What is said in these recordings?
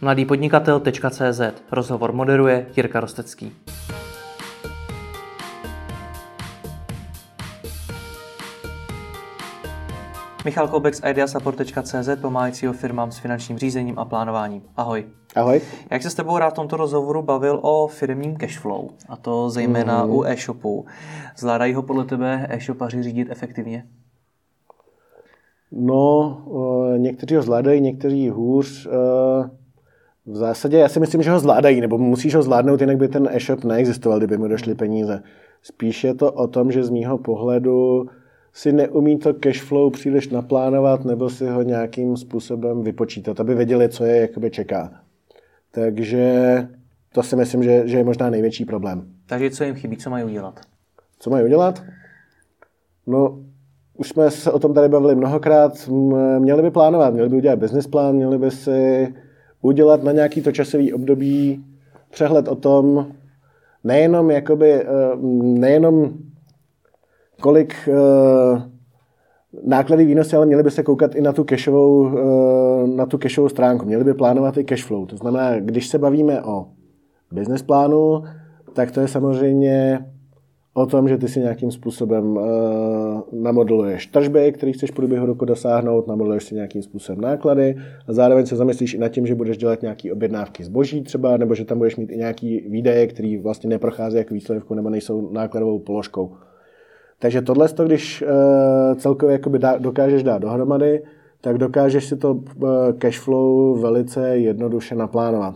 mladýpodnikatel.cz Rozhovor moderuje Jirka Rostecký. Michal Koubek z ideasupport.cz pomáhajícího firmám s finančním řízením a plánováním. Ahoj. Ahoj. Jak se s tebou rád v tomto rozhovoru bavil o firmním cashflow, a to zejména mm. u e-shopu. Zvládají ho podle tebe e-shopaři řídit efektivně? No, někteří ho zvládají, někteří hůř. E, v zásadě já si myslím, že ho zvládají, nebo musíš ho zvládnout, jinak by ten e-shop neexistoval, kdyby mu došly peníze. Spíš je to o tom, že z mýho pohledu si neumí to cash flow příliš naplánovat nebo si ho nějakým způsobem vypočítat, aby věděli, co je jakoby čeká. Takže to si myslím, že, že je možná největší problém. Takže co jim chybí, co mají udělat? Co mají udělat? No, už jsme se o tom tady bavili mnohokrát. Měli by plánovat, měli by udělat business plán, měli by si udělat na nějaký to časový období přehled o tom, nejenom, jakoby, eh, nejenom kolik uh, náklady výnosy, ale měli by se koukat i na tu cashovou, uh, na tu cashovou stránku. Měli by plánovat i cash flow. To znamená, když se bavíme o business plánu, tak to je samozřejmě o tom, že ty si nějakým způsobem uh, namodeluješ tržby, které chceš v průběhu roku dosáhnout, namodeluješ si nějakým způsobem náklady a zároveň se zamyslíš i nad tím, že budeš dělat nějaké objednávky zboží třeba, nebo že tam budeš mít i nějaké výdaje, které vlastně neprochází jako výsledku nebo nejsou nákladovou položkou. Takže tohle, když uh, celkově jakoby dá, dokážeš dát dohromady, tak dokážeš si to uh, cash flow velice jednoduše naplánovat.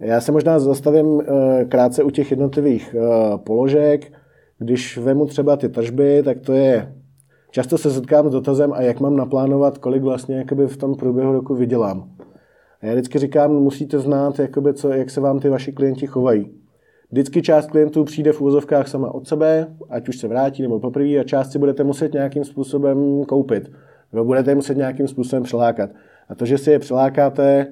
Já se možná zastavím krátce u těch jednotlivých položek. Když vemu třeba ty tržby, tak to je Často se setkám s dotazem, a jak mám naplánovat, kolik vlastně jakoby v tom průběhu roku vydělám. A já vždycky říkám, musíte znát, jakoby co, jak se vám ty vaši klienti chovají. Vždycky část klientů přijde v úvozovkách sama od sebe, ať už se vrátí nebo poprvé, a část si budete muset nějakým způsobem koupit. Nebo budete muset nějakým způsobem přelákat. A to, že si je přelákáte,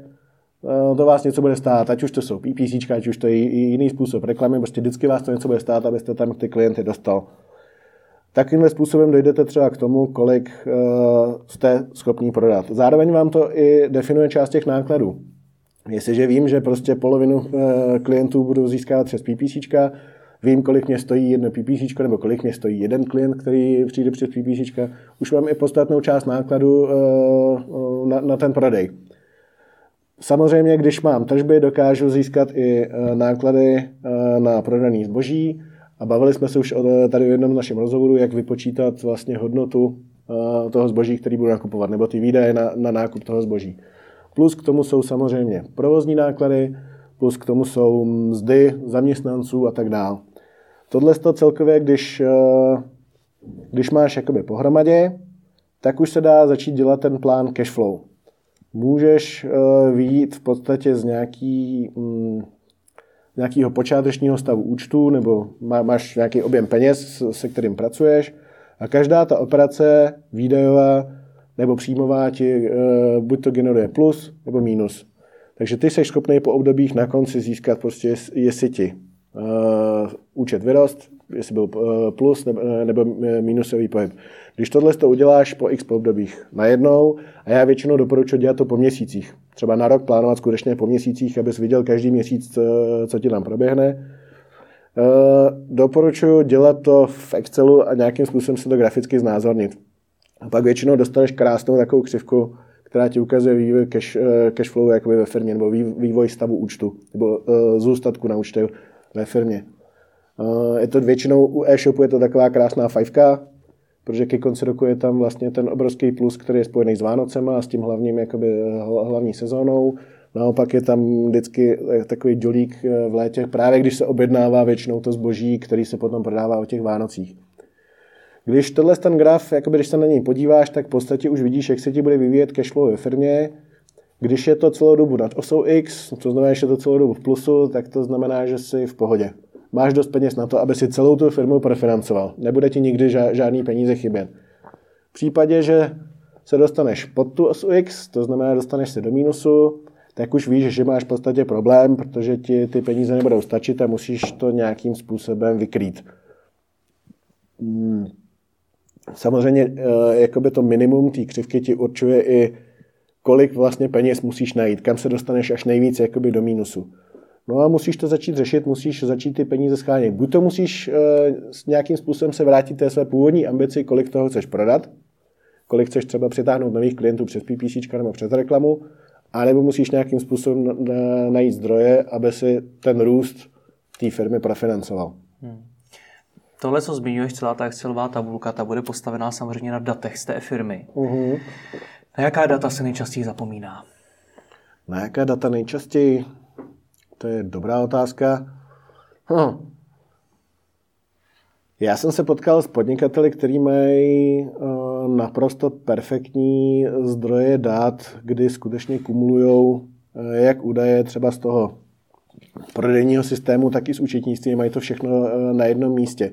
to vás něco bude stát, ať už to jsou PPC, ať už to je jiný způsob reklamy, prostě vždycky vás to něco bude stát, abyste tam ty klienty dostal. Takýmhle způsobem dojdete třeba k tomu, kolik uh, jste schopní prodat. Zároveň vám to i definuje část těch nákladů. Jestliže vím, že prostě polovinu eh, klientů budu získávat přes PPC, vím, kolik mě stojí jedno PPC, nebo kolik mě stojí jeden klient, který přijde přes PPC, už mám i podstatnou část nákladu eh, na, na ten prodej. Samozřejmě, když mám tržby, dokážu získat i eh, náklady na prodaný zboží a bavili jsme se už tady v jednom našem rozhovoru, jak vypočítat vlastně hodnotu toho zboží, který budu nakupovat, nebo ty výdaje na, na nákup toho zboží. Plus k tomu jsou samozřejmě provozní náklady, plus k tomu jsou mzdy zaměstnanců a tak dále. Tohle to celkově, když, eh, když máš jakoby pohromadě, tak už se dá začít dělat ten plán cash flow. Můžeš eh, vyjít v podstatě z nějaký, mm, nějakého počátečního stavu účtu nebo máš nějaký objem peněz, se kterým pracuješ a každá ta operace výdajová nebo příjmová ti uh, buď to generuje plus nebo minus. Takže ty jsi schopný po obdobích na konci získat prostě, jestli ti uh, účet vyrost, jestli byl uh, plus nebo, nebo minusový pohyb. Když tohle to uděláš po x obdobích najednou, a já většinou doporučuji dělat to po měsících. Třeba na rok plánovat skutečně po měsících, abys viděl každý měsíc, co ti tam proběhne. Doporučuji dělat to v Excelu a nějakým způsobem se to graficky znázornit. A pak většinou dostaneš krásnou takovou křivku, která ti ukazuje vývoj cash, eh, cash flow jakoby ve firmě, nebo vývoj stavu účtu, nebo zůstatku na účtu ve firmě. Je to většinou u e-shopu je to taková krásná fajfka, protože ke konci roku je tam vlastně ten obrovský plus, který je spojený s Vánocema a s tím hlavním jakoby, hlavní sezónou. Naopak je tam vždycky takový dolík v létě, právě když se objednává většinou to zboží, který se potom prodává o těch Vánocích. Když tohle ten graf, jakoby, když se na něj podíváš, tak v podstatě už vidíš, jak se ti bude vyvíjet cashflow ve firmě. Když je to celou dobu nad osou X, to znamená, že je to celou dobu v plusu, tak to znamená, že jsi v pohodě. Máš dost peněz na to, aby si celou tu firmu prefinancoval. Nebude ti nikdy žádný peníze chybět. V případě, že se dostaneš pod tu osu X, to znamená, dostaneš se do mínusu, tak už víš, že máš v podstatě problém, protože ti ty peníze nebudou stačit a musíš to nějakým způsobem vykrýt. Hmm. Samozřejmě eh, jakoby to minimum té křivky ti určuje i kolik vlastně peněz musíš najít, kam se dostaneš až nejvíc jakoby do mínusu. No a musíš to začít řešit, musíš začít ty peníze schánět. Buď to musíš e, s nějakým způsobem se vrátit té své původní ambici, kolik toho chceš prodat, kolik chceš třeba přitáhnout nových klientů přes PPC nebo přes reklamu, anebo musíš nějakým způsobem najít zdroje, aby si ten růst té firmy profinancoval. Hmm. Tohle, co zmiňuješ, celá ta Excelová tabulka, ta bude postavená samozřejmě na datech z té firmy. Uh-huh. Na jaká data se nejčastěji zapomíná? Na jaká data nejčastěji? To je dobrá otázka. Hm. Já jsem se potkal s podnikateli, kteří mají uh, naprosto perfektní zdroje dát, kdy skutečně kumulují uh, jak údaje třeba z toho prodejního systému, tak i z účetnictví. Mají to všechno uh, na jednom místě.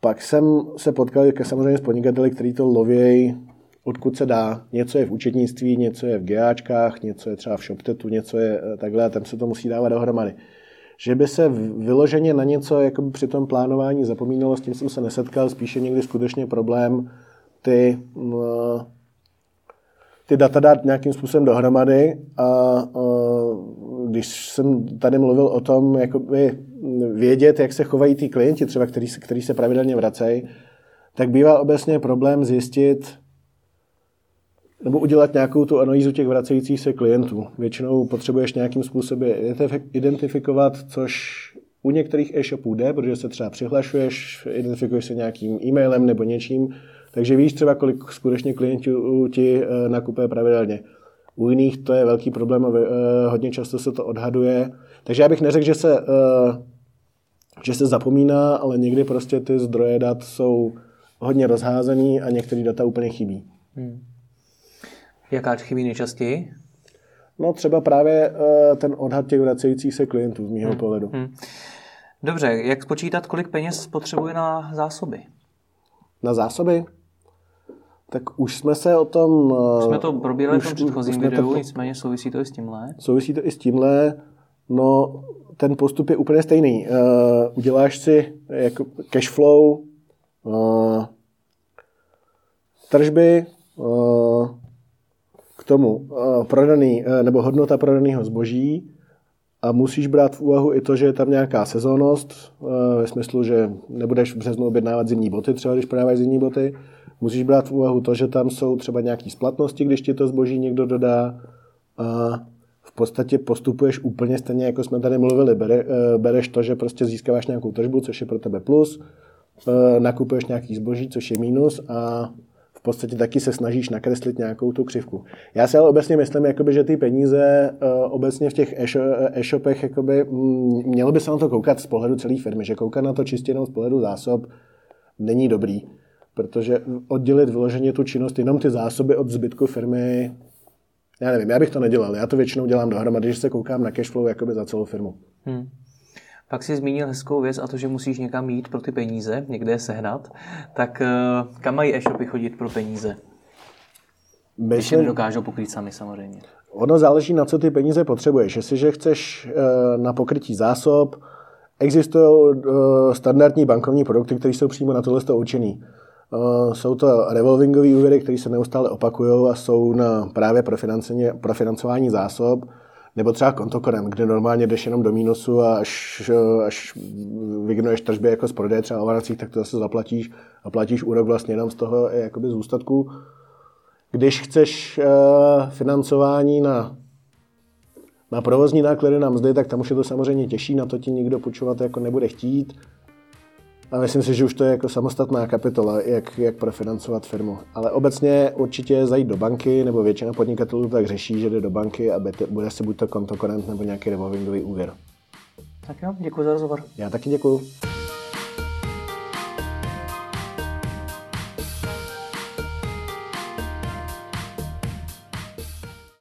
Pak jsem se potkal samozřejmě s podnikateli, kteří to lovějí odkud se dá. Něco je v účetnictví, něco je v GAčkách, něco je třeba v ShopTetu, něco je eh, takhle a tam se to musí dávat dohromady. Že by se vyloženě na něco jako při tom plánování zapomínalo, s tím jsem se nesetkal, spíše někdy skutečně problém ty, eh, ty data dát nějakým způsobem dohromady a eh, když jsem tady mluvil o tom, jakoby vědět, jak se chovají ty klienti, třeba který, který se pravidelně vracejí, tak bývá obecně problém zjistit, nebo udělat nějakou tu analýzu těch vracejících se klientů. Většinou potřebuješ nějakým způsobem identifikovat, což u některých e-shopů jde, protože se třeba přihlašuješ, identifikuješ se nějakým e-mailem nebo něčím, takže víš třeba, kolik skutečně klientů ti eh, nakupuje pravidelně. U jiných to je velký problém a eh, hodně často se to odhaduje. Takže já bych neřekl, že se, eh, že se zapomíná, ale někdy prostě ty zdroje dat jsou hodně rozházený a některé data úplně chybí. Hmm. Jaká chybí nejčastěji? No třeba právě uh, ten odhad těch vracejících se klientů z mého hmm. pohledu. Hmm. Dobře, jak spočítat, kolik peněz potřebuje na zásoby? Na zásoby? Tak už jsme se o tom... Už jsme to probírali v tom předchozím videu, to, nicméně souvisí to i s tímhle. Souvisí to i s tímhle. No, ten postup je úplně stejný. Uh, uděláš si jako cash flow, uh, tržby, uh, tomu uh, prodaný, uh, nebo hodnota prodaného zboží a musíš brát v úvahu i to, že je tam nějaká sezónnost, uh, ve smyslu, že nebudeš v březnu objednávat zimní boty, třeba když prodávají zimní boty. Musíš brát v úvahu to, že tam jsou třeba nějaké splatnosti, když ti to zboží někdo dodá. A v podstatě postupuješ úplně stejně, jako jsme tady mluvili. Bere, bereš to, že prostě získáváš nějakou tržbu, což je pro tebe plus, nakupuješ nějaký zboží, což je mínus a podstatě taky se snažíš nakreslit nějakou tu křivku. Já si ale obecně myslím, jakoby, že ty peníze uh, obecně v těch e-shopech, jakoby, mm, mělo by se na to koukat z pohledu celé firmy, že koukat na to čistě jenom z pohledu zásob není dobrý, protože oddělit vyloženě tu činnost, jenom ty zásoby od zbytku firmy, já nevím, já bych to nedělal, já to většinou dělám dohromady, že se koukám na cashflow jakoby za celou firmu. Hmm. Pak si zmínil hezkou věc a to, že musíš někam jít pro ty peníze, někde je sehnat. Tak eh, kam mají e-shopy chodit pro peníze? Myslím, Když je nedokážou pokrýt sami samozřejmě. Ono záleží, na co ty peníze potřebuješ. Jestliže chceš eh, na pokrytí zásob, existují eh, standardní bankovní produkty, které jsou přímo na tohle určený. Jsou to revolvingové úvěry, které se neustále opakují a jsou na právě pro financování zásob nebo třeba kontokorem, kde normálně jdeš jenom do mínusu a až, až vygnuješ tržby jako z prodeje třeba ovaracích, tak to zase zaplatíš a platíš úrok vlastně jenom z toho jakoby zůstatku. Když chceš uh, financování na, na provozní náklady na mzdy, tak tam už je to samozřejmě těžší, na to ti nikdo počovat jako nebude chtít. A myslím si, že už to je jako samostatná kapitola, jak, jak profinancovat firmu. Ale obecně určitě zajít do banky, nebo většina podnikatelů tak řeší, že jde do banky a bude si buď to kontokorent nebo nějaký revolvingový úvěr. Tak jo, děkuji za rozhovor. Já taky děkuji.